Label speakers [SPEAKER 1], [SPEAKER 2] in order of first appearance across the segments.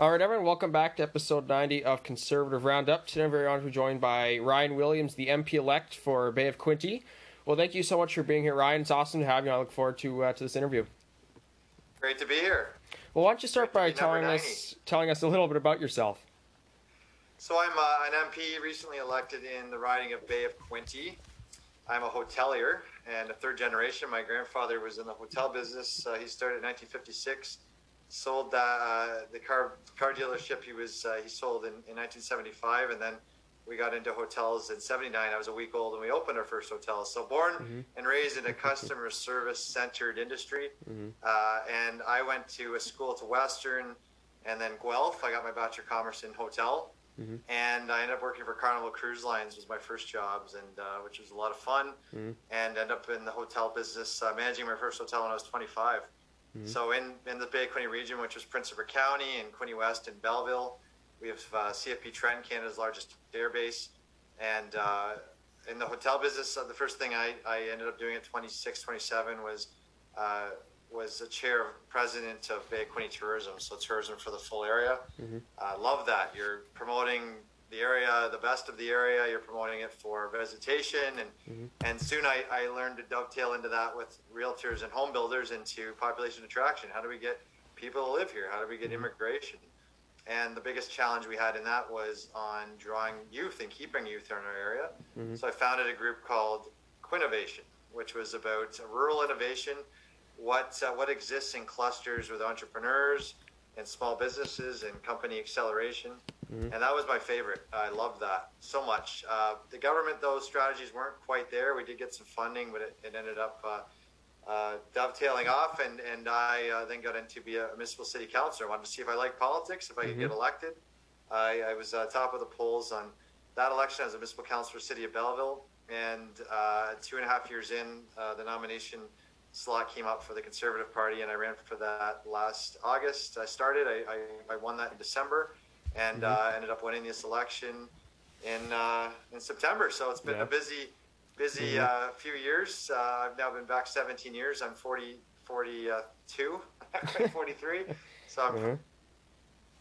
[SPEAKER 1] All right, everyone, welcome back to episode 90 of Conservative Roundup. Today I'm very honored to be joined by Ryan Williams, the MP elect for Bay of Quinte. Well, thank you so much for being here, Ryan. It's awesome to have you. I look forward to uh, to this interview.
[SPEAKER 2] Great to be here.
[SPEAKER 1] Well, why don't you start by telling us telling us a little bit about yourself?
[SPEAKER 2] So I'm uh, an MP recently elected in the riding of Bay of Quinte. I'm a hotelier and a third generation. My grandfather was in the hotel business. Uh, he started in 1956 sold uh, the car car dealership he was uh, he sold in, in 1975 and then we got into hotels in 79 i was a week old and we opened our first hotel so born mm-hmm. and raised in a customer service centered industry mm-hmm. uh, and i went to a school to western and then guelph i got my bachelor of commerce in hotel mm-hmm. and i ended up working for carnival cruise lines was my first jobs and uh, which was a lot of fun mm-hmm. and ended up in the hotel business uh, managing my first hotel when i was 25 Mm-hmm. So in, in the Bay of Quinte region, which was Prince Edward County and Quinte West and Belleville, we have uh, CFB Trent, Canada's largest air base. And uh, in the hotel business, uh, the first thing I, I ended up doing at 26, 27 was uh, was a chair of president of Bay of Quinte Tourism, so tourism for the full area. Mm-hmm. I love that. You're promoting the area, the best of the area. You're promoting it for visitation, and mm-hmm. and soon I, I learned to dovetail into that with realtors and home builders into population attraction. How do we get people to live here? How do we get mm-hmm. immigration? And the biggest challenge we had in that was on drawing youth and keeping youth in our area. Mm-hmm. So I founded a group called Quinnovation, which was about rural innovation, what uh, what exists in clusters with entrepreneurs and small businesses and company acceleration Mm-hmm. And that was my favorite. I loved that so much. Uh, the government, those strategies weren't quite there. We did get some funding, but it, it ended up uh, uh, dovetailing off. And, and I uh, then got into be a municipal city councilor. I wanted to see if I liked politics, if I could mm-hmm. get elected. I, I was uh, top of the polls on that election as a municipal councilor, city of Belleville. And uh, two and a half years in, the nomination slot came up for the Conservative Party, and I ran for that last August. I started. I, I, I won that in December and mm-hmm. uh, ended up winning this election in uh, in September. So it's been yeah. a busy busy mm-hmm. uh, few years. Uh, I've now been back 17 years. I'm 40 42, 43. So I'm mm-hmm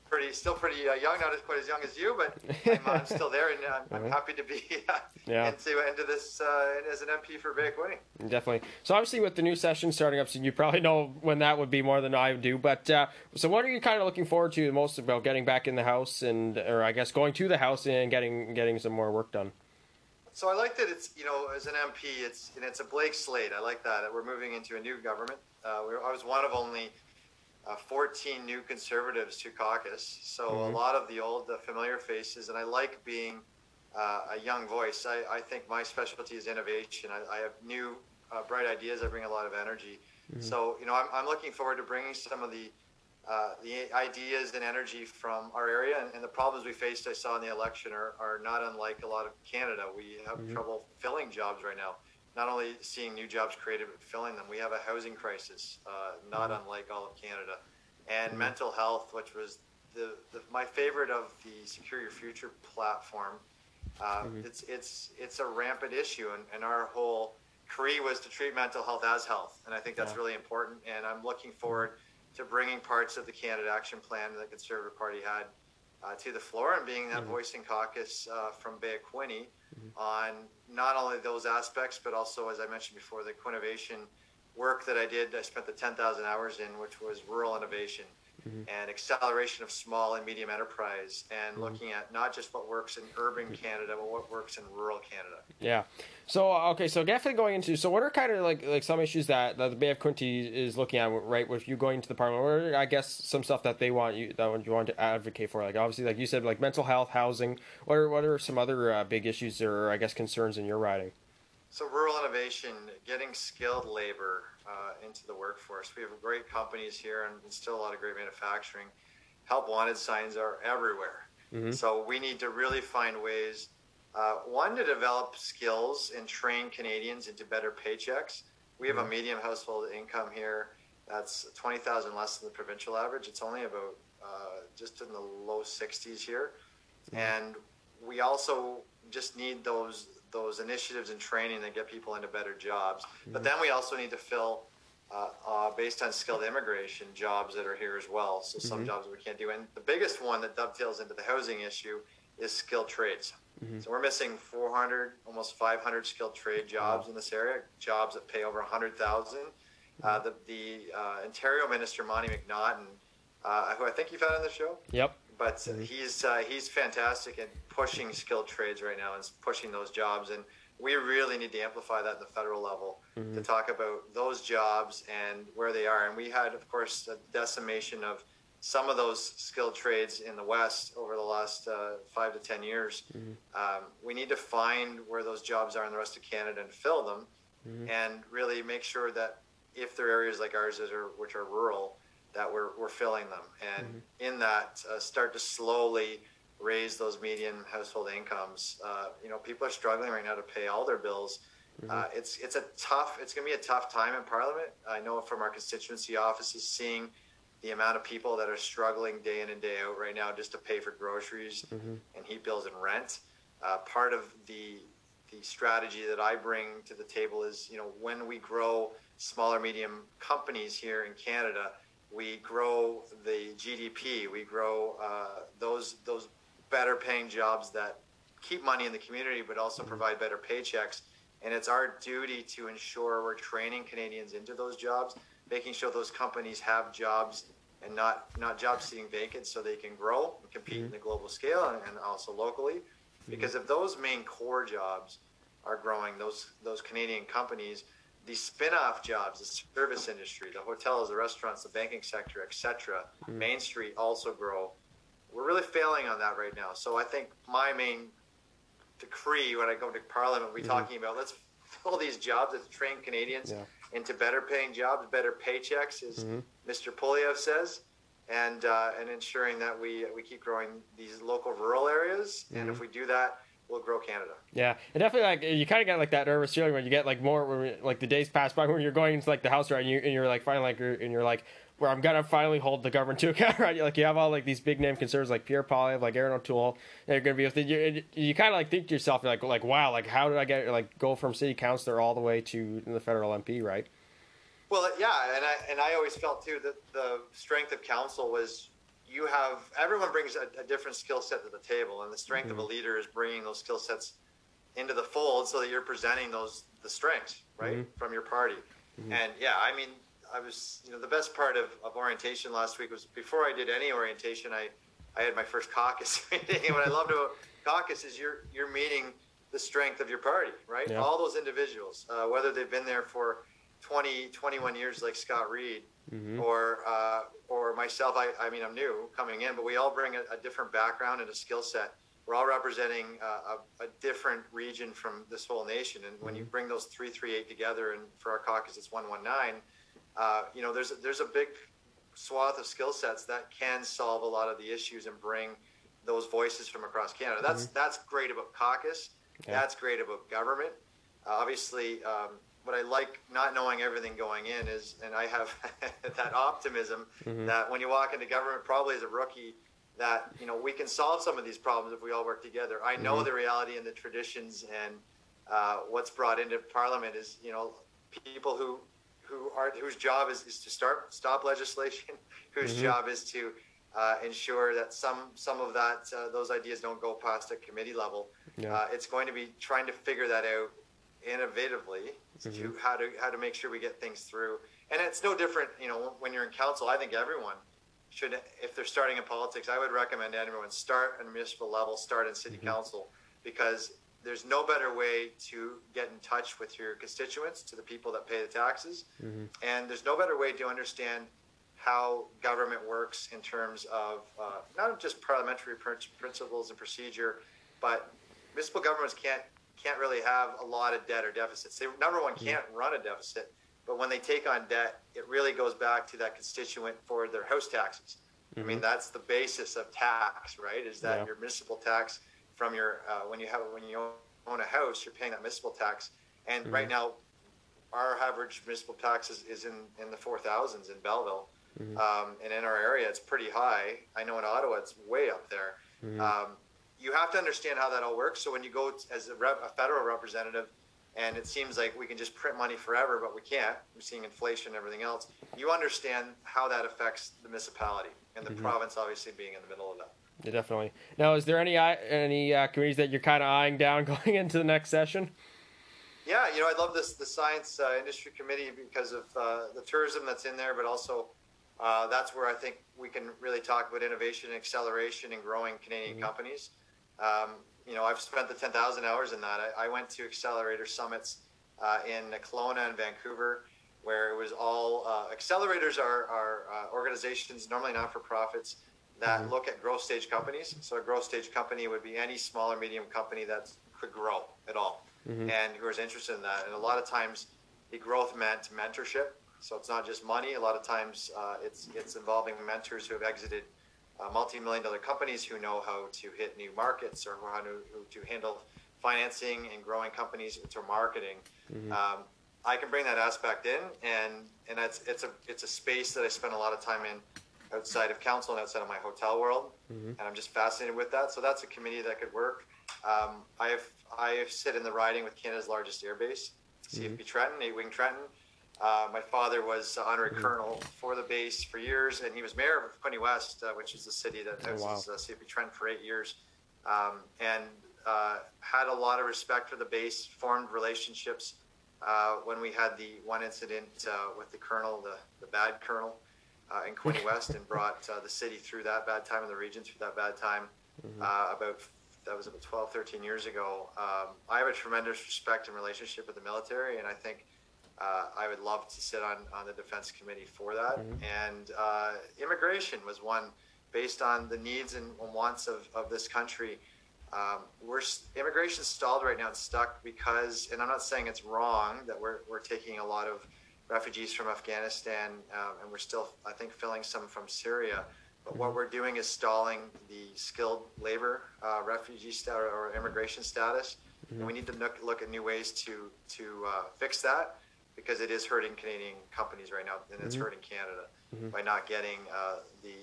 [SPEAKER 2] pretty, still pretty uh, young, not as quite as young as you, but I'm, I'm still there, and I'm, I'm, uh-huh. happy to be uh, yeah. into into this uh, as an MP for Bay Quinte.
[SPEAKER 1] Definitely. So obviously, with the new session starting up, so you probably know when that would be more than I do. But uh, so, what are you kind of looking forward to the most about getting back in the house, and or I guess going to the house and getting getting some more work done?
[SPEAKER 2] So I like that it's you know as an MP, it's and it's a Blake slate. I like that we're moving into a new government. Uh, I was one of only uh, 14 new conservatives to caucus. So mm-hmm. a lot of the old, uh, familiar faces, and I like being uh, a young voice. I, I, think my specialty is innovation. I, I have new, uh, bright ideas. I bring a lot of energy. Mm-hmm. So you know, I'm, I'm looking forward to bringing some of the uh, the ideas and energy from our area and, and, the problems we faced. I saw in the election are, are not unlike a lot of Canada. We have mm-hmm. trouble filling jobs right now not only seeing new jobs created, but filling them. We have a housing crisis, uh, not mm-hmm. unlike all of Canada, and mm-hmm. mental health, which was the, the, my favorite of the Secure Your Future platform. Uh, mm-hmm. It's it's it's a rampant issue, and, and our whole CRE was to treat mental health as health, and I think that's yeah. really important. And I'm looking forward to bringing parts of the Canada Action Plan that the Conservative Party had uh, to the floor and being that mm-hmm. voice in caucus uh, from Bay of Quinte mm-hmm. on not only those aspects, but also, as I mentioned before, the Quinnovation work that I did. I spent the 10,000 hours in, which was rural innovation mm-hmm. and acceleration of small and medium enterprise, and mm-hmm. looking at not just what works in urban. Canada, but what works in rural Canada.
[SPEAKER 1] Yeah. So okay, so definitely going into so what are kind of like like some issues that, that the Bay of Quinte is looking at right with you going to the parliament? What are, I guess some stuff that they want you that you want to advocate for? Like obviously, like you said, like mental health, housing. What are what are some other uh, big issues or I guess concerns in your riding?
[SPEAKER 2] So rural innovation, getting skilled labor uh, into the workforce. We have great companies here and still a lot of great manufacturing. Help wanted signs are everywhere. Mm-hmm. So we need to really find ways, uh, one, to develop skills and train Canadians into better paychecks. We have mm-hmm. a medium household income here that's 20,000 less than the provincial average. It's only about uh, just in the low 60s here. Mm-hmm. And we also just need those those initiatives and training that get people into better jobs. Mm-hmm. But then we also need to fill uh, uh, based on skilled immigration jobs that are here as well. So some
[SPEAKER 1] Mhm.
[SPEAKER 2] jobs we can't do. And the biggest one that dovetails into the housing issue is skilled trades.
[SPEAKER 1] Mhm.
[SPEAKER 2] So we're missing 400, almost 500 skilled trade jobs in this area, jobs that pay over 100,000. Uh, the the uh, Ontario Minister Monte McNaughton, uh, who I think you've had on the show,
[SPEAKER 1] Yep.
[SPEAKER 2] But he's uh, he's fantastic at pushing skilled trades right now and pushing those jobs and we really need to amplify that at the federal level
[SPEAKER 1] Mhm.
[SPEAKER 2] to talk about those jobs and where they are and we had of course a decimation of some of those skilled trades in the west over the last uh, five to ten years
[SPEAKER 1] Mhm.
[SPEAKER 2] um, we need to find where those jobs are in the rest of canada and fill them
[SPEAKER 1] Mhm.
[SPEAKER 2] and really make sure that if there are areas like ours that are which are rural that we're, we're filling them and
[SPEAKER 1] Mm-hmm.
[SPEAKER 2] in that uh, start to slowly raise those median household incomes uh, you know people are struggling right now to pay all their bills
[SPEAKER 1] Mm-hmm.
[SPEAKER 2] uh, it's it's a tough it's going to be a tough time in parliament i know from our constituency offices seeing the amount of people that are struggling day in and day out right now just to pay for groceries
[SPEAKER 1] Mhm.
[SPEAKER 2] and heat bills and rent. Uh, part of the the strategy that I bring to the table is, you know, when we grow smaller medium companies here in Canada, we grow the GDP, we grow uh, those those better paying jobs that keep money in the community, but also provide better paychecks. And it's our duty to ensure we're training Canadians into those jobs, making sure those companies have jobs and not not jobs sitting vacant, so they can grow and compete in the global scale and, and also locally. Because if those main core jobs are growing, those those Canadian companies, the spin-off jobs, the service industry, the hotels, the restaurants, the banking sector, etc., Main Street also grow. We're really failing on that right now. So I think my main decree when I go to Parliament, we're talking about let's fill these jobs, let's train Canadians
[SPEAKER 1] Yeah.
[SPEAKER 2] into better paying jobs, better paychecks, as
[SPEAKER 1] Mhm.
[SPEAKER 2] Mr. Poilievre says, and uh, and ensuring that we we keep growing these local rural areas. And if we do that, we'll grow Canada.
[SPEAKER 1] Yeah, and definitely like you kind of get like that nervous feeling when you get like more when like the days pass by when you're going into like the house right and, you, and you're like finally like you're, and you're like where I'm gonna finally hold the government to account right? Like you have all like these big name concerns like Pierre Poilievre like Erin O'Toole and you're gonna be with it you, you kind of like think to yourself like like wow like how did I get like go from city councilor all the way to the federal MP right?
[SPEAKER 2] Well, yeah, and I and I always felt too that the strength of council was you have everyone brings a, a different skill set to the table, and the strength of a leader is bringing those skill sets into the fold so that you're presenting those the strengths right
[SPEAKER 1] Mhm.
[SPEAKER 2] from your party. And yeah, I mean, I was you know the best part of, of orientation last week was before I did any orientation, I I had my first caucus meeting, and what I loved about caucus is you're you're meeting the strength of your party, right?
[SPEAKER 1] Yeah.
[SPEAKER 2] All those individuals, uh, whether they've been there for 20, 21 years like Scott Reid,
[SPEAKER 1] Mhm.
[SPEAKER 2] or uh, or myself. I, I mean, I'm new coming in, but we all bring a, a different background and a skill set. We're all representing uh, a, a different region from this whole nation, and when you bring those three, three, eight together, and for our caucus it's one, one, nine. Uh, you know, there's a, there's a big swath of skill sets that can solve a lot of the issues and bring those voices from across Canada. That's that's great about caucus.
[SPEAKER 1] Okay.
[SPEAKER 2] That's great about government. Uh, obviously, um, what I like not knowing everything going in is, and I have that optimism
[SPEAKER 1] Mhm.
[SPEAKER 2] that when you walk into government, probably as a rookie, that you know we can solve some of these problems if we all work together. I know
[SPEAKER 1] Mhm.
[SPEAKER 2] the reality and the traditions and uh, what's brought into Parliament is you know people who who are whose job is, is to start stop legislation, whose
[SPEAKER 1] Mhm.
[SPEAKER 2] job is to uh, ensure that some some of that uh, those ideas don't go past a committee level.
[SPEAKER 1] yeah
[SPEAKER 2] Uh, it's going to be trying to figure that out innovatively to
[SPEAKER 1] Mhm.
[SPEAKER 2] how to how to make sure we get things through. And it's no different, you know, when you're in council. I think everyone should, if they're starting in politics, I would recommend everyone start at a municipal level, start in city council, because there's no better way to get in touch with your constituents, to the people that pay the taxes,
[SPEAKER 1] Mhm.
[SPEAKER 2] and there's no better way to understand how government works in terms of uh, not just parliamentary prin- principles and procedure, but municipal governments can't can't really have a lot of debt or deficits. They number one can't run a deficit, but when they take on debt, it really goes back to that constituent for their house taxes. I mean, that's the basis of tax, right? Is that
[SPEAKER 1] Yeah.
[SPEAKER 2] your municipal tax from your uh, when you have when you own a house, you're paying that municipal tax, and right now our average municipal tax is, is in, in the 4000s in Belleville. Um, and in our area, it's pretty high. I know in Ottawa, it's way up there. Um, you have to understand how that all works. So when you go as a, rep, a federal representative and it seems like we can just print money forever, but we can't. We're seeing inflation and everything else. You understand how that affects the municipality and the mm-hmm. province, obviously being in the middle of that.
[SPEAKER 1] Yeah, definitely. Now, is there any any uh, committees that you're kind of eyeing down going into the next session?
[SPEAKER 2] Yeah, you know, I love this the science uh, industry committee because of uh, the tourism that's in there, but also uh, that's where I think we can really talk about innovation, and acceleration, and growing Canadian mm-hmm. companies. Um, you know, I've spent the 10,000 hours in that. I, I, went to accelerator summits uh, in Kelowna and Vancouver, where it was all uh, accelerators are, are uh, organizations, normally not for profits, that mm-hmm. look at growth stage companies. So a growth stage company would be any small or medium company that could grow at all, mm-hmm. and who is interested in that. And a lot of times, the growth meant mentorship. So it's not just money. A lot of times, uh, it's it's involving mentors who have exited uh, multi-million dollar companies who know how to hit new markets or how to, to handle financing and growing companies to marketing. Mm-hmm. Um, I can bring that aspect in, and and it's it's a it's a space that I spend a lot of time in outside of council and outside of my hotel world, mm-hmm. and I'm just fascinated with that. So that's a committee that could work. Um, I have I have sit in the riding with Canada's largest airbase, CFB mm-hmm. Trenton, Eight Wing Trenton. Uh, my father was honorary mm-hmm. colonel for the base for years, and he was mayor of Quinte West, uh, which is the city that houses oh, wow. uh, CFB Trent for eight years, um, and uh, had a lot of respect for the base. Formed relationships uh, when we had the one incident uh, with the colonel, the, the bad colonel, in Quinte West, and brought the city through that bad time and the region through that bad time. Mm-hmm. about that was about 12, 13 years ago. Um, I have a tremendous respect and relationship with the military, and I think uh, I would love to sit on, on the defense committee for that. Mm-hmm. And uh, immigration was one based on the needs and wants of, of this country. Um, we're immigration stalled right now. It's stuck because, and I'm not saying it's wrong that we're, we're taking a lot of refugees from Afghanistan, um, and we're still, I think, filling some from Syria. But what mm-hmm. we're doing is stalling the skilled labor uh, refugee status or immigration status, mm-hmm. and we need to look, look at new ways to to uh, fix that because it is hurting Canadian companies right now, and it's mm-hmm. hurting Canada mm-hmm. by not getting uh, the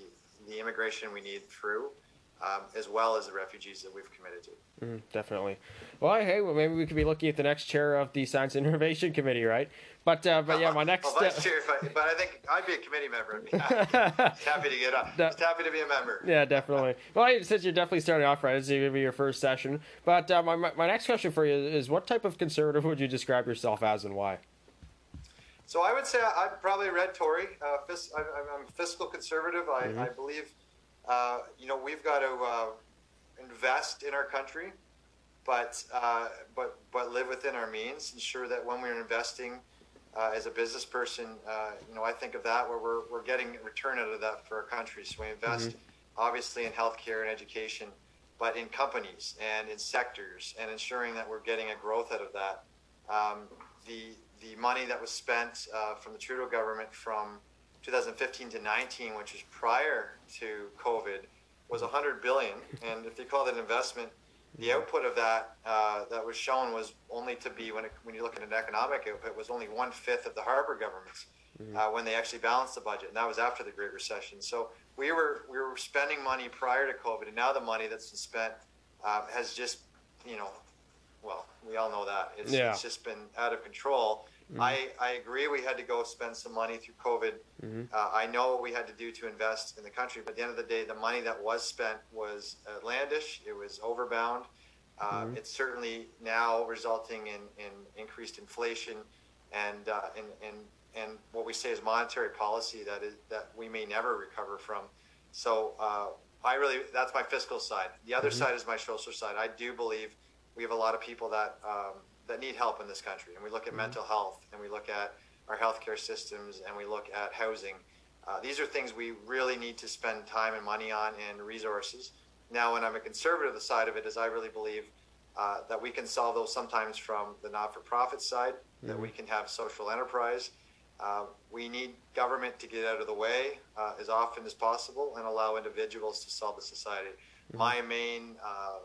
[SPEAKER 2] the immigration we need through, um, as well as the refugees that we've committed to.
[SPEAKER 1] Mm, definitely. Well, hey, well, maybe we could be looking at the next chair of the Science and Innovation Committee, right? But uh, but yeah, my next.
[SPEAKER 2] well, vice chair, I, but I think I'd be a committee member. I'd be happy, to get up. Just happy to be a member.
[SPEAKER 1] Yeah, definitely. well, since you're definitely starting off right, this is going to be your first session. But uh, my my next question for you is, what type of conservative would you describe yourself as, and why?
[SPEAKER 2] So I would say I'm probably a red Tory. Uh, fis- I'm, I'm, fiscal conservative. I, mm-hmm. I believe, uh, you know, we've got to uh, invest in our country, but uh, but but live within our means. Ensure that when we're investing uh, as a business person, uh, you know, I think of that where we're we're getting return out of that for our country. So we invest mm-hmm. obviously in healthcare and education, but in companies and in sectors, and ensuring that we're getting a growth out of that. Um, the the money that was spent uh, from the Trudeau government from 2015 to 19, which was prior to COVID, was 100 billion. And if you call that an investment, the output of that uh, that was shown was only to be when it, when you look at an economic output was only one fifth of the Harper government's mm-hmm. uh, when they actually balanced the budget, and that was after the Great Recession. So we were we were spending money prior to COVID, and now the money that's been spent um, has just you know well, we all know that. It's, yeah. it's just been out of control. Mm-hmm. I, I agree we had to go spend some money through COVID. Mm-hmm. Uh, I know what we had to do to invest in the country, but at the end of the day, the money that was spent was outlandish. It was overbound. Uh, mm-hmm. It's certainly now resulting in, in increased inflation and, uh, and, and, and what we say is monetary policy that is that we may never recover from. So uh, I really that's my fiscal side. The other mm-hmm. side is my social side. I do believe we have a lot of people that um, that need help in this country, and we look at mm-hmm. mental health, and we look at our healthcare systems, and we look at housing. Uh, these are things we really need to spend time and money on and resources. Now, when I'm a conservative, the side of it is I really believe uh, that we can solve those sometimes from the not-for-profit side, mm-hmm. that we can have social enterprise. Uh, we need government to get out of the way uh, as often as possible and allow individuals to solve the society. Mm-hmm. My main uh,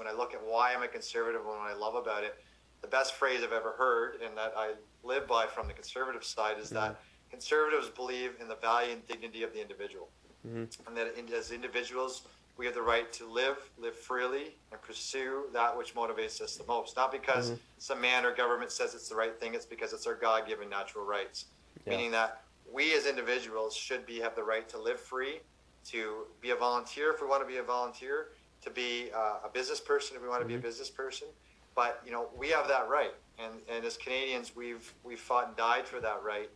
[SPEAKER 2] when I look at why I'm a conservative and what I love about it, the best phrase I've ever heard and that I live by from the conservative side is that conservatives believe in the value and dignity of the individual. mm-hmm. and that in, as individuals we have the right to live, live freely, and pursue that which motivates us the most. Not because mm-hmm. some man or government says it's the right thing; it's because it's our God-given natural rights. Yeah. Meaning that we as individuals should be have the right to live free, to be a volunteer if we want to be a volunteer, to be uh, a business person if we want to be a mm-hmm. business person. But you know, we have that right, and and as Canadians, we've we've fought and died for that right.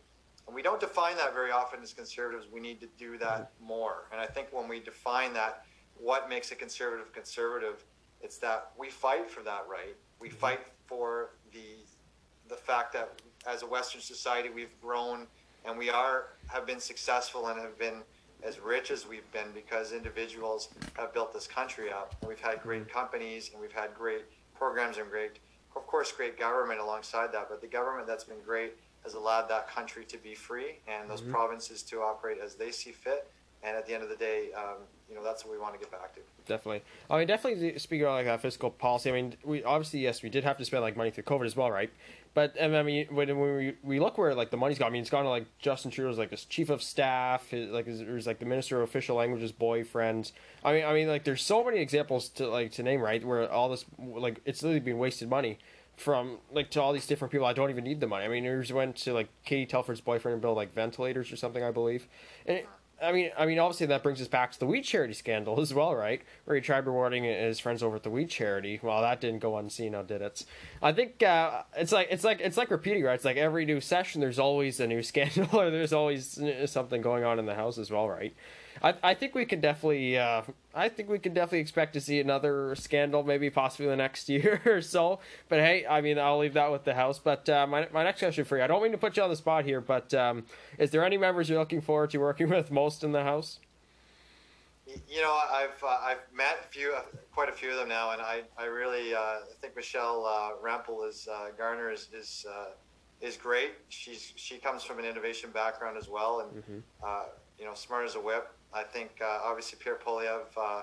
[SPEAKER 2] And we don't define that very often as conservatives. We need to do that mm-hmm. more. And I think when we define that, what makes a conservative conservative, it's that we fight for that right. We mm-hmm. fight for the the fact that as a Western society we've grown and we are have been successful and have been as rich as we've been because individuals have built this country up. We've had great companies and we've had great programs and great, of course, great government alongside that. But the government that's been great has allowed that country to be free and those mm-hmm. provinces to operate as they see fit. And at the end of the day, um, you know, that's what we want to get back to.
[SPEAKER 1] Definitely. I mean, definitely speaking about like that fiscal policy. I mean, we obviously yes, we did have to spend like money through COVID as well, right? But I mean, when, we, we look where like the money's gone, I mean, it's gone to like Justin Trudeau's like his chief of staff, his, like his, his like the minister of official languages boyfriend. I mean, I mean, like there's so many examples to like to name right where all this like it's literally being wasted money from like to all these different people. I don't even need the money. I mean, it went to like Katie Telford's boyfriend and build like ventilators or something, I believe. And I mean, I mean, obviously that brings us back to the weed charity scandal as well, right? Where he tried rewarding his friends over at the weed charity. Well, that didn't go unseen, now did it? I think uh, it's like it's like it's like repeating, right? It's like every new session, there's always a new scandal, or there's always something going on in the house as well, right? I, I think we can definitely uh, I think we can definitely expect to see another scandal, maybe possibly the next year or so. But hey, I mean, I'll leave that with the house. But uh, my my next question for you, I don't mean to put you on the spot here, but um, is there any members you're looking forward to working with most in the house?
[SPEAKER 2] You know, I've uh, I've met a few, uh, quite a few of them now, and I I really uh, think Michelle uh, Rempel is uh, Garner is is uh, is great. She's she comes from an innovation background as well, and mm-hmm. uh, you know, smart as a whip. I think uh, obviously Pierre Poilievre uh,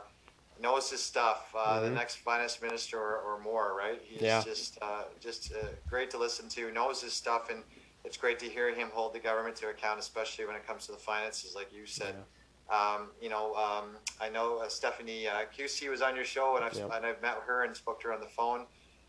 [SPEAKER 2] knows his stuff. Uh, mm-hmm. The next finance minister or, or more, right? He's yeah. just uh, just uh, great to listen to. Knows his stuff, and it's great to hear him hold the government to account, especially when it comes to the finances, like you said. Yeah. Um, you know, um, I know uh, Stephanie uh, Kusie was on your show, and I've, yep. and I've met her and spoke to her on the phone.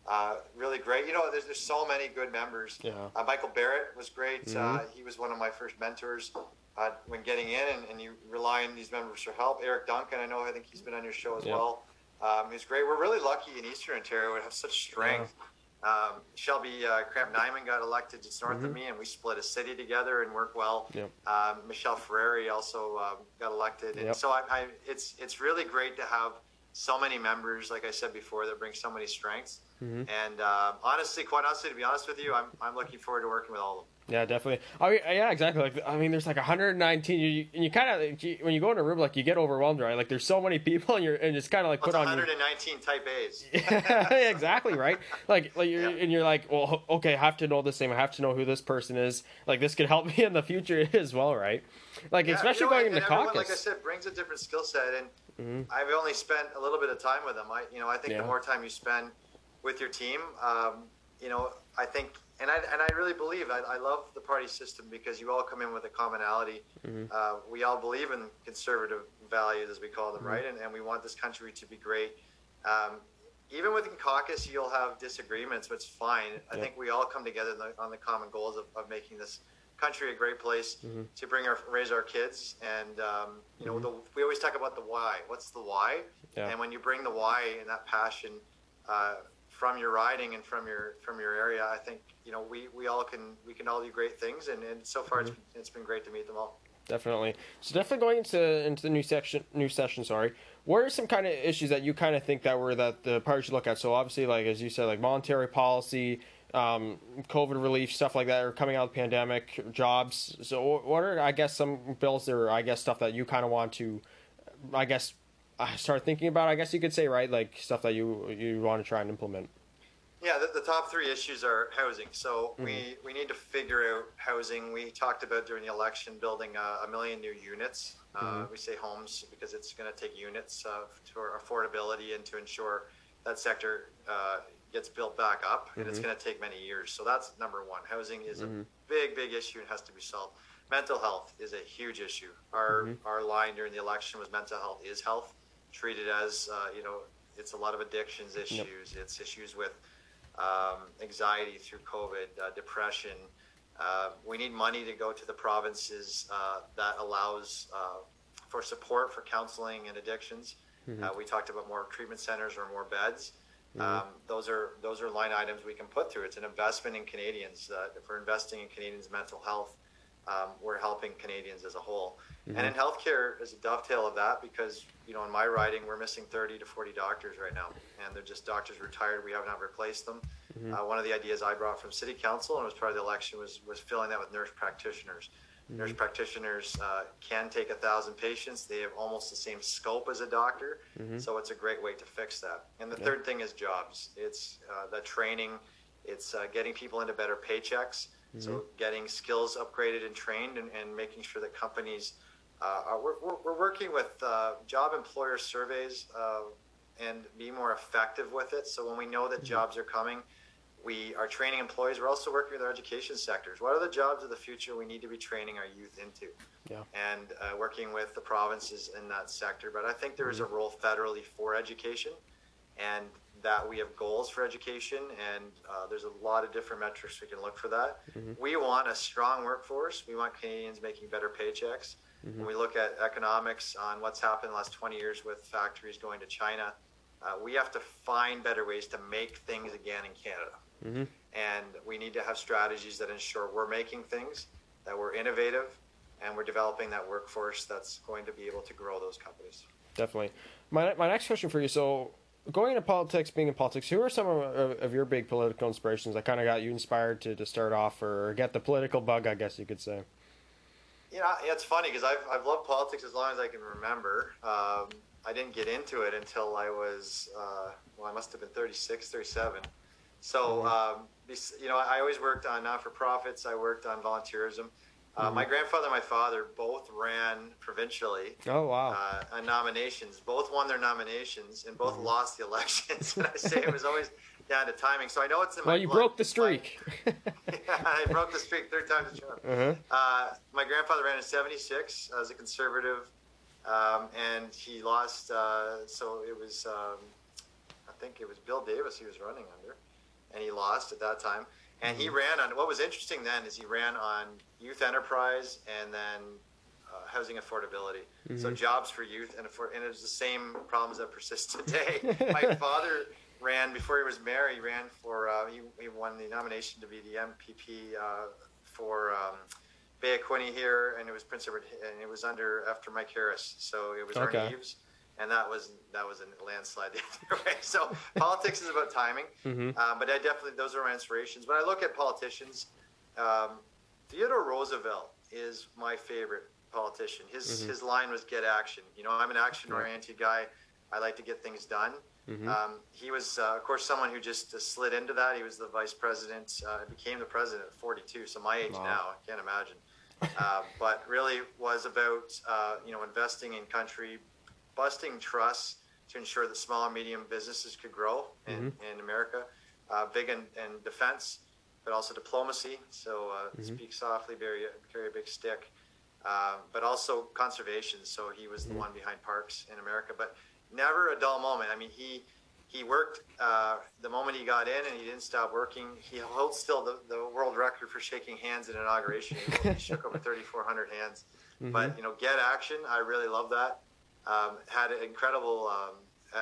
[SPEAKER 2] Uh, really great. You know, there's, there's so many good members. Yeah. Uh, Michael Barrett was great. Mm-hmm. Uh, he was one of my first mentors uh, when getting in, and, and, you rely on these members for help. Eric Duncan, I know, I think he's been on your show as well. Um, he's great. We're really lucky in Eastern Ontario to have such strength. Yeah. Um, Shelby uh, Kramp-Neuman got elected just north mm-hmm. of me, and we split a city together and worked well. Yep. Um, Michelle Ferreri also um, got elected, and so I, I, it's it's really great to have so many members, like I said before, that bring so many strengths. Mm-hmm. And uh, honestly, quite honestly, to be honest with you, I'm, I'm looking forward to working with all of them.
[SPEAKER 1] Yeah, definitely. I mean, yeah, exactly. Like, I mean, there's like 119. You, and you kind of when you go in a room, like you get overwhelmed, right? Like there's so many people, and you're and it's kind of like
[SPEAKER 2] well, put 119
[SPEAKER 1] on
[SPEAKER 2] 119 type A's.
[SPEAKER 1] yeah, exactly, right? Like, like you're, and you're like, well, okay, I have to know this name. I have to know who this person is. Like this could help me in the future as well, right? Like yeah, especially you know, going into caucus.
[SPEAKER 2] Like I said, brings a different skill set, and mm-hmm. I've only spent a little bit of time with them. I, you know, I think yeah. the more time you spend with your team, um, you know, I think and I and I really believe I, I love the party system because you all come in with a commonality. Mm-hmm. Uh, we all believe in conservative values, as we call them, mm-hmm. right? And, and we want this country to be great. Um, even within caucus, you'll have disagreements, but it's fine. I think we all come together the, on the common goals of, of making this country a great place mm-hmm. to bring our raise our kids. And um, you know, mm-hmm. the, we always talk about the why. What's the why? Yeah. And when you bring the why and that passion. Uh, from your riding and from your from your area, I think you know we, we all can we can all do great things, and, and so far mm-hmm. it's, it's been great to meet them all.
[SPEAKER 1] Definitely. So definitely going into into the new section new session. Sorry, what are some kind of issues that you kind of think that were that the party should look at? So obviously, like as you said, like monetary policy, um, COVID relief, stuff like that, or coming out of the pandemic, jobs. So what are I guess some bills or I guess stuff that you kind of want to, I guess I start thinking about. I guess you could say right, like stuff that you you want to try and implement.
[SPEAKER 2] Yeah, the, the top three issues are housing. So mm-hmm. we we need to figure out housing. We talked about during the election building a, a million new units. Uh, mm-hmm. Uh, we say homes because it's going to take units uh, for affordability and to ensure that sector uh, gets built back up, and mm-hmm. it's going to take many years. So that's number one. Housing is a mm-hmm. big, big issue and has to be solved. mental health is a huge issue. Our mm-hmm. our line during the election was mental health is health, treated as uh, you know it's a lot of addictions issues. Yep. It's issues with um, anxiety through COVID, uh, depression. Uh, we need money to go to the provinces uh, that allows uh, for support for counseling and addictions. Mm-hmm. Uh, we talked about more treatment centers or more beds. Mm-hmm. Um, those are those are line items we can put through. It's an investment in Canadians. if we're investing in Canadians' mental health, um, we're helping Canadians as a whole. Mm-hmm. And in healthcare is a dovetail of that because, you know, in my riding, we're missing 30 to 40 doctors right now. And they're just doctors retired. We have not replaced them. Mm-hmm. Uh, one of the ideas I brought from city council and was part of the election was, was filling that with nurse practitioners. Mm-hmm. Nurse practitioners uh, can take a thousand patients. They have almost the same scope as a doctor. Mm-hmm. So it's a great way to fix that. And the yeah. third thing is jobs. It's uh, the training. It's uh, getting people into better paychecks. Mm-hmm. So getting skills upgraded and trained and, and making sure that companies uh, are, we're, we're, working with uh, job employer surveys uh, and be more effective with it. So when we know that mm-hmm. jobs are coming, we are training employees. We're also working with our education sectors. What are the jobs of the future we need to be training our youth into? Yeah. And uh, working with the provinces in that sector. But I think there is mm-hmm. a role federally for education. And that we have goals for education, and uh, there's a lot of different metrics we can look for that. Mm-hmm. We want a strong workforce. We want Canadians making better paychecks. Mm-hmm. When we look at economics on what's happened in the last 20 years with factories going to China, uh, we have to find better ways to make things again in Canada. Mm-hmm. And we need to have strategies that ensure we're making things, that we're innovative, and we're developing that workforce that's going to be able to grow those companies.
[SPEAKER 1] Definitely. My, my next question for you so, going into politics, being in politics, who are some of, of your big political inspirations that kind of got you inspired to, to start off or get the political bug, I guess you could say?
[SPEAKER 2] Yeah, it's funny because I've, I've loved politics as long as I can remember. Um, I didn't get into it until I was, uh, well, I must have been 36, 37. So, mm-hmm. um, you know, I always worked on not for profits, I worked on volunteerism. Uh, mm-hmm. My grandfather and my father both ran provincially.
[SPEAKER 1] Oh wow!
[SPEAKER 2] Uh, on nominations, both won their nominations and both mm-hmm. lost the elections. and I say it was always down to timing. So I know it's in
[SPEAKER 1] well,
[SPEAKER 2] my.
[SPEAKER 1] you broke the streak.
[SPEAKER 2] yeah, I broke the streak third time the charm. Uh-huh. Uh, my grandfather ran in '76 as a conservative, um, and he lost. Uh, so it was, um, I think it was Bill Davis he was running under, and he lost at that time. And he mm-hmm. ran on what was interesting then is he ran on youth enterprise and then uh, housing affordability. Mm-hmm. So jobs for youth and for and it was the same problems that persist today. My father ran before he was mayor. He ran for uh, he, he won the nomination to be the MPP uh, for um, Bay of Quinte here, and it was Prince Edward, and it was under after Mike Harris. So it was okay. Ernie Eves and that was that was a landslide the other way. So politics is about timing, mm-hmm. um, but I definitely those are my inspirations. When I look at politicians, um, Theodore Roosevelt is my favorite politician. His mm-hmm. his line was "Get action." You know, I'm an action oriented guy. I like to get things done. Mm-hmm. Um, he was, uh, of course, someone who just uh, slid into that. He was the vice president, uh, became the president at 42, so my age wow. now. I can't imagine. Uh, but really was about uh, you know investing in country, busting trusts to ensure that small and medium businesses could grow in, mm-hmm. in America. Uh, big in, in, defense, but also diplomacy. So uh, mm-hmm. speak softly, carry, carry a big stick. Uh, but also conservation. So he was mm-hmm. the one behind parks in America. But never a dull moment. I mean, he he worked uh, the moment he got in, and he didn't stop working. He holds still the, the world record for shaking hands in inauguration. he shook over 3,400 hands. Mm-hmm. But you know, get action. I really love that um, had incredible um,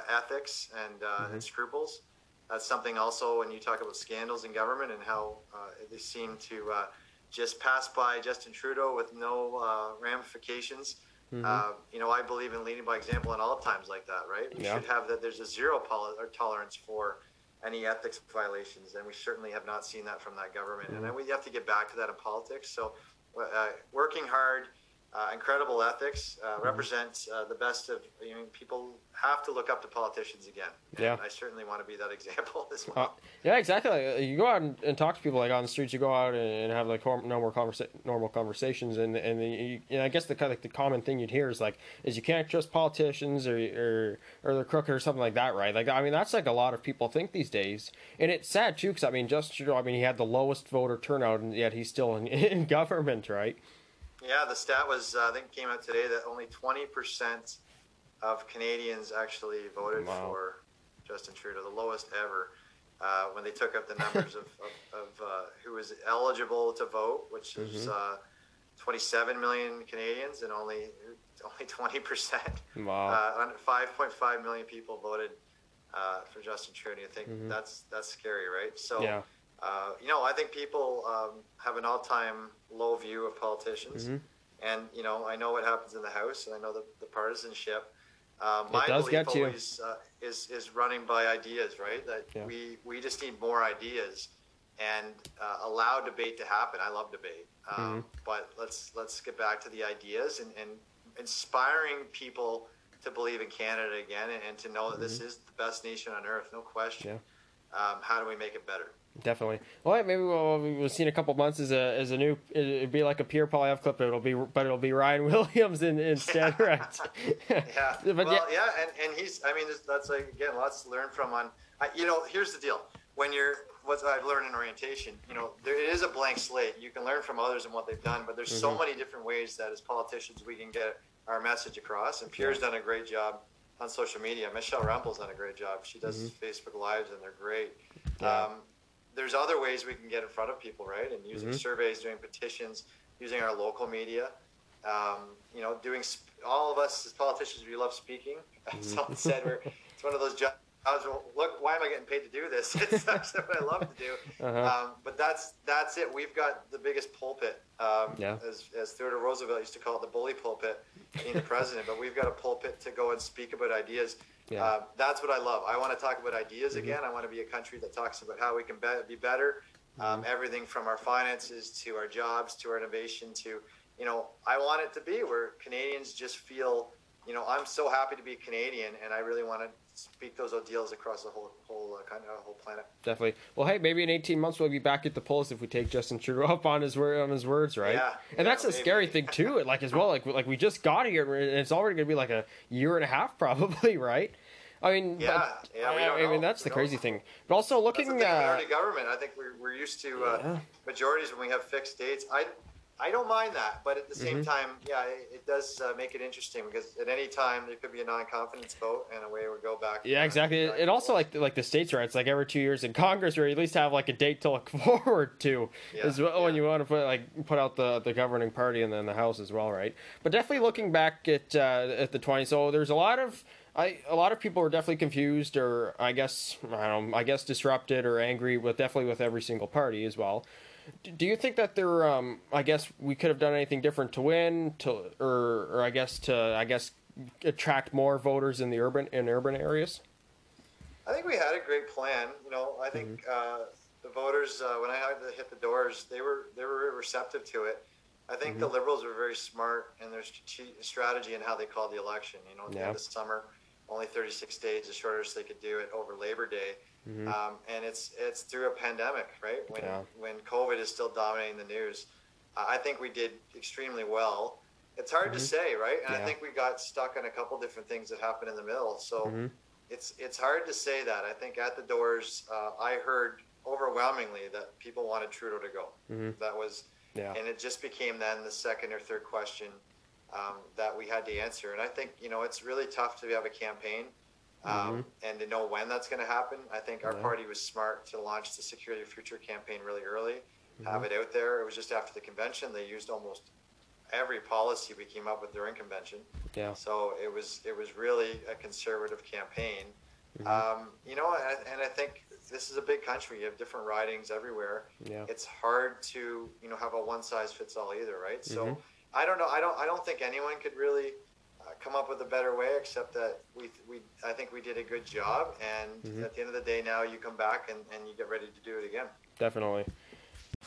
[SPEAKER 2] ethics and, uh, mm-hmm. and, scruples. That's something also when you talk about scandals in government and how uh, they seem to uh, just pass by Justin Trudeau with no uh, ramifications. Mm-hmm. Uh, you know, I believe in leading by example in all times like that, right? We yeah. should have that. There's a zero pol- tolerance for any ethics violations, and we certainly have not seen that from that government. Mm-hmm. And we have to get back to that in politics. So, uh, working hard incredible ethics, uh, mm-hmm. represents uh, the best of. You know, people have to look up to politicians again. And yeah, I certainly want to be that example as well.
[SPEAKER 1] Uh, yeah, exactly. You go out and, and, talk to people like on the streets. You go out and, have like normal conversa- normal conversations, and and, the, you, and I guess the kind of like the common thing you'd hear is like is you can't trust politicians or or or they're crooked or something like that, right? Like I mean that's like a lot of people think these days, and it's sad too because I mean Justin Trudeau. I mean he had the lowest voter turnout, and yet he's still in, in government, right?
[SPEAKER 2] Yeah, the stat was uh, I think came out today that only 20% of Canadians actually voted
[SPEAKER 1] Wow.
[SPEAKER 2] for Justin Trudeau, the lowest ever. Uh, when they took up the numbers of, of, of uh, who was eligible to vote, which is
[SPEAKER 1] Mhm.
[SPEAKER 2] uh, 27 million Canadians, and only only 20 percent,
[SPEAKER 1] Wow.
[SPEAKER 2] uh, 5.5 million people voted uh, for Justin Trudeau. I think
[SPEAKER 1] Mhm.
[SPEAKER 2] that's that's scary, right? So,
[SPEAKER 1] yeah.
[SPEAKER 2] Uh, you know, I think people um, have an all-time low view of politicians,
[SPEAKER 1] Mhm.
[SPEAKER 2] and you know, I know what happens in the House, and I know the, the partisanship. Um,
[SPEAKER 1] It
[SPEAKER 2] my belief always uh, is is running by ideas, right? That
[SPEAKER 1] Yeah.
[SPEAKER 2] we we just need more ideas and uh, allow debate to happen. I love debate, um,
[SPEAKER 1] Mm-hmm.
[SPEAKER 2] but let's let's get back to the ideas and, and inspiring people to believe in Canada again and, and to know that this is the best nation on earth, no question.
[SPEAKER 1] Mm-hmm. Yeah.
[SPEAKER 2] Um, how do we make it better?
[SPEAKER 1] Definitely. Well, maybe we'll, we'll see in a couple months as a as a new. It'd be like a Pierre Poilievre clip. It'll be, but it'll be Ryan Williams in, instead, right?
[SPEAKER 2] Yeah.
[SPEAKER 1] but
[SPEAKER 2] well,
[SPEAKER 1] yeah,
[SPEAKER 2] yeah, and, and he's. I mean, that's like again, lots to learn from. On, I, you know, here's the deal. When you're, what I've learned in orientation, you know, there it is a blank slate. You can learn from others and what they've done, but there's so
[SPEAKER 1] Mhm.
[SPEAKER 2] many different ways that as politicians we can get our message across. And Pierre's done a great job on social media. Michelle Rempel's done a great job. She does Facebook lives and they're great.
[SPEAKER 1] Mm-hmm. Yeah.
[SPEAKER 2] Um, there's other ways we can get in front of people, right? And using
[SPEAKER 1] Mhm.
[SPEAKER 2] surveys, doing petitions, using our local media. Um, you know, doing sp- all of us as politicians, we love speaking.
[SPEAKER 1] Mm-hmm.
[SPEAKER 2] Someone said we're it's one of those jobs. I was look, why am I getting paid to do this? It's actually what I love to do.
[SPEAKER 1] Uh-huh.
[SPEAKER 2] Um, but that's that's it. We've got the biggest pulpit. Um,
[SPEAKER 1] Yeah.
[SPEAKER 2] As, as Theodore Roosevelt used to call it, the bully pulpit, being the president. But we've got a pulpit to go and speak about ideas.
[SPEAKER 1] Yeah. Mm-hmm.
[SPEAKER 2] Uh, that's what I love. I want to talk about ideas again. I want to be a country that talks about how we can be, be better. Um,
[SPEAKER 1] Mm-hmm.
[SPEAKER 2] everything from our finances to our jobs to our innovation to, you know, I want it to be where Canadians just feel, you know, I'm so happy to be Canadian, and I really want to speak those ideals across the whole whole uh, kind of whole planet.
[SPEAKER 1] Definitely. Well, hey, maybe in 18 months we'll be back at the polls if we take Justin Trudeau up on his word on his words, right?
[SPEAKER 2] Yeah,
[SPEAKER 1] and
[SPEAKER 2] yeah,
[SPEAKER 1] that's a
[SPEAKER 2] maybe.
[SPEAKER 1] scary thing too. Like as well, like like we just got here, and it's already going to be like a year and a half, probably, right? I mean,
[SPEAKER 2] Yeah,
[SPEAKER 1] but,
[SPEAKER 2] yeah, we
[SPEAKER 1] I,
[SPEAKER 2] don't
[SPEAKER 1] I mean that's
[SPEAKER 2] Who
[SPEAKER 1] the crazy
[SPEAKER 2] knows?
[SPEAKER 1] thing. But also looking at
[SPEAKER 2] minority government. I think we're, we're used to uh,
[SPEAKER 1] Yeah.
[SPEAKER 2] majorities when we have fixed dates. I I don't mind that, but at the same
[SPEAKER 1] Mhm.
[SPEAKER 2] time, yeah, it, it does uh, make it interesting because at any time there could be a non-confidence vote, and away we go back.
[SPEAKER 1] Yeah, exactly.
[SPEAKER 2] back
[SPEAKER 1] It also like like the states rights, like every two years in Congress, or at least have like a date to look forward to
[SPEAKER 2] Yeah,
[SPEAKER 1] as well when you want to put like put out the the governing party and then the House as well, right? But definitely looking back at uh, at the twenty, so there's a lot of. I, a lot of people were definitely confused, or I guess I don't know, I guess disrupted or angry with definitely with every single party as well. Do you think that there, um, I guess we could have done anything different to win, to or, or I guess to I guess attract more voters in the urban in urban areas?
[SPEAKER 2] I think we had a great plan. You know, I think
[SPEAKER 1] Mm-hmm.
[SPEAKER 2] uh, the voters uh, when I had to hit the doors, they were they were receptive to it. I think the
[SPEAKER 1] Mm-hmm.
[SPEAKER 2] Liberals were very smart in their strategy and how they called the election. You know, at the
[SPEAKER 1] Yeah.
[SPEAKER 2] end of summer, only 36 days, the shortest they could do it over Labor Day, um, and it's it's through a pandemic, right? When
[SPEAKER 1] Mm-hmm. Yeah.
[SPEAKER 2] when COVID is still dominating the news, uh, I think we did extremely well. It's hard to say, right? And
[SPEAKER 1] Mm-hmm. Yeah.
[SPEAKER 2] I think we got stuck on a couple different things that happened in the middle. So
[SPEAKER 1] Mhm.
[SPEAKER 2] it's it's hard to say that. I think at the doors, uh, I heard overwhelmingly that people wanted Trudeau to go.
[SPEAKER 1] Mhm.
[SPEAKER 2] That was,
[SPEAKER 1] Yeah.
[SPEAKER 2] and it just became then the second or third question um, that we had to answer. And I think you know it's really tough to have a campaign um, and to know when that's going to happen. I think our
[SPEAKER 1] Yeah.
[SPEAKER 2] party was smart to launch the Security of Future campaign really early, have it out there. It was just after the convention they used almost every policy we came up with during convention.
[SPEAKER 1] Yeah.
[SPEAKER 2] So it was it was really a conservative campaign.
[SPEAKER 1] Mm-hmm.
[SPEAKER 2] Um, you know, and, and I think this is a big country. You have different ridings everywhere.
[SPEAKER 1] Yeah.
[SPEAKER 2] It's hard to you know have a one size fits all either, right? So
[SPEAKER 1] Mhm.
[SPEAKER 2] I don't know. I don't. I don't think anyone could really come up with a better way, except that we we I think we did a good job. And
[SPEAKER 1] Mhm.
[SPEAKER 2] at the end of the day, now you come back and, and you get ready to do it again.
[SPEAKER 1] Definitely.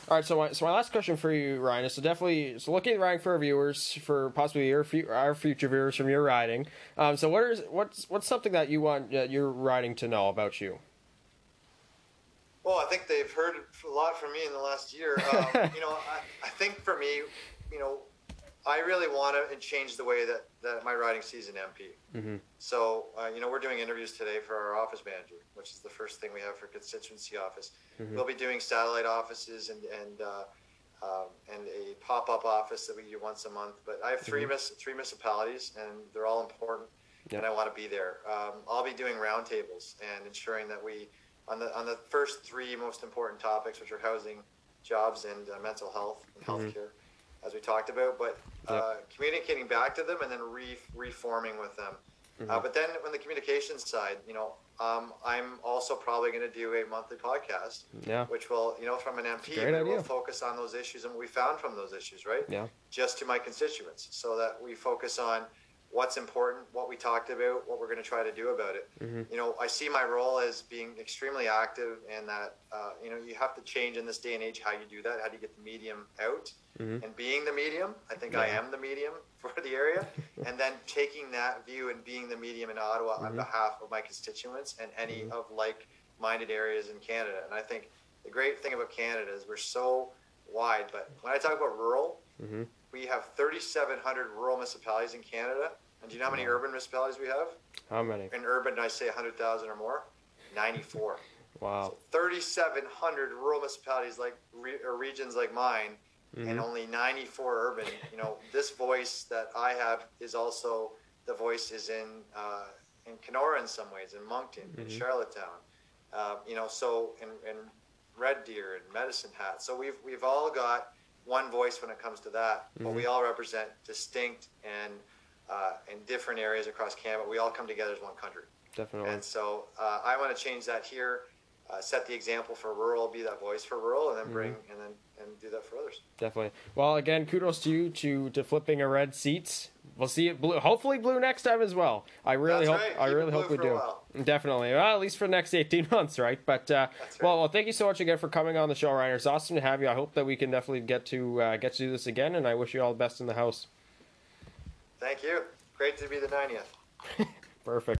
[SPEAKER 1] All right, so my, so my last question for you, Ryan, is so definitely so looking at riding for our viewers, for possibly your our future viewers from your riding. Um, so what is what's what's something that you want uh, your riding to know about you?
[SPEAKER 2] Well, I think they've heard a lot from me in the last year. Um, you know, I, I think for me, you know, I really want to change the way that, that my riding sees an MP.
[SPEAKER 1] Mhm.
[SPEAKER 2] So, uh, you know, we're doing interviews today for our office manager, which is the first thing we have for constituency office.
[SPEAKER 1] Mhm.
[SPEAKER 2] We'll be doing satellite offices and, and uh, um, and a pop-up office that we do once a month. But I have 3
[SPEAKER 1] Mm-hmm.
[SPEAKER 2] mis- three municipalities, and they're all important,
[SPEAKER 1] Yeah.
[SPEAKER 2] and I want to be there. Um, I'll be doing roundtables and ensuring that we, on the on the first three most important topics, which are housing, jobs, and uh, mental health and
[SPEAKER 1] Mhm.
[SPEAKER 2] healthcare, as we talked about. But uh,
[SPEAKER 1] Yep.
[SPEAKER 2] communicating back to them and then re- reforming with them.
[SPEAKER 1] Mm-hmm.
[SPEAKER 2] Uh, but then on the communication side, you know, um, I'm also probably going to do a monthly podcast
[SPEAKER 1] Yeah.
[SPEAKER 2] which will, you know, from an MP,
[SPEAKER 1] great
[SPEAKER 2] we will
[SPEAKER 1] idea.
[SPEAKER 2] focus on those issues and what we found from those issues, right?
[SPEAKER 1] Yeah.
[SPEAKER 2] Just to my constituents, so that we focus on what's important, what we talked about, what we're going to try to do about it.
[SPEAKER 1] Mhm.
[SPEAKER 2] You know, I see my role as being extremely active, and that uh, you know you have to change in this day and age how you do that. How do you get the medium out?
[SPEAKER 1] Mhm.
[SPEAKER 2] And being the medium, I think I am the medium for the area, and then taking that view and being the medium in Ottawa on
[SPEAKER 1] Mhm.
[SPEAKER 2] behalf of my constituents and any
[SPEAKER 1] Mhm.
[SPEAKER 2] of like-minded areas in Canada. And I think the great thing about Canada is we're so wide. But when I talk about rural,
[SPEAKER 1] Mm-hmm.
[SPEAKER 2] we have 3,700 rural municipalities in Canada. And do you know how many urban municipalities we have?
[SPEAKER 1] How many?
[SPEAKER 2] In urban, I say 100,000 or more. 94.
[SPEAKER 1] Wow.
[SPEAKER 2] So 3,700 rural municipalities like re, or regions like mine, and
[SPEAKER 1] Mhm.
[SPEAKER 2] only 94 urban. You know, this voice that I have is also the voice is in uh, in Kenora in some ways, in Moncton, in
[SPEAKER 1] Mhm.
[SPEAKER 2] Charlottetown. Uh, you know, so in, in Red Deer and Medicine Hat. So we've we've all got one voice when it comes to that, but we all represent distinct and uh, in different areas across Canada. We all come together as one country.
[SPEAKER 1] Definitely.
[SPEAKER 2] And so uh, I want to change that here, uh, set the example for rural, be that voice for rural, and then bring and then and do that for others.
[SPEAKER 1] Definitely. Well, again, kudos to you to to flipping a red seats. We'll see it blue. Hopefully blue next time as well. I really
[SPEAKER 2] That's
[SPEAKER 1] hope.
[SPEAKER 2] right.
[SPEAKER 1] I
[SPEAKER 2] Keep
[SPEAKER 1] really hope we do. Definitely. Well, at least for the next eighteen months, right? But uh,
[SPEAKER 2] That's
[SPEAKER 1] well, well, thank you so much again for coming on the show, Ryan. It's awesome to have you. I hope that we can definitely get to uh, get to do this again, and I wish you all the best in the house.
[SPEAKER 2] Thank you. Great to be the 90th.
[SPEAKER 1] Perfect.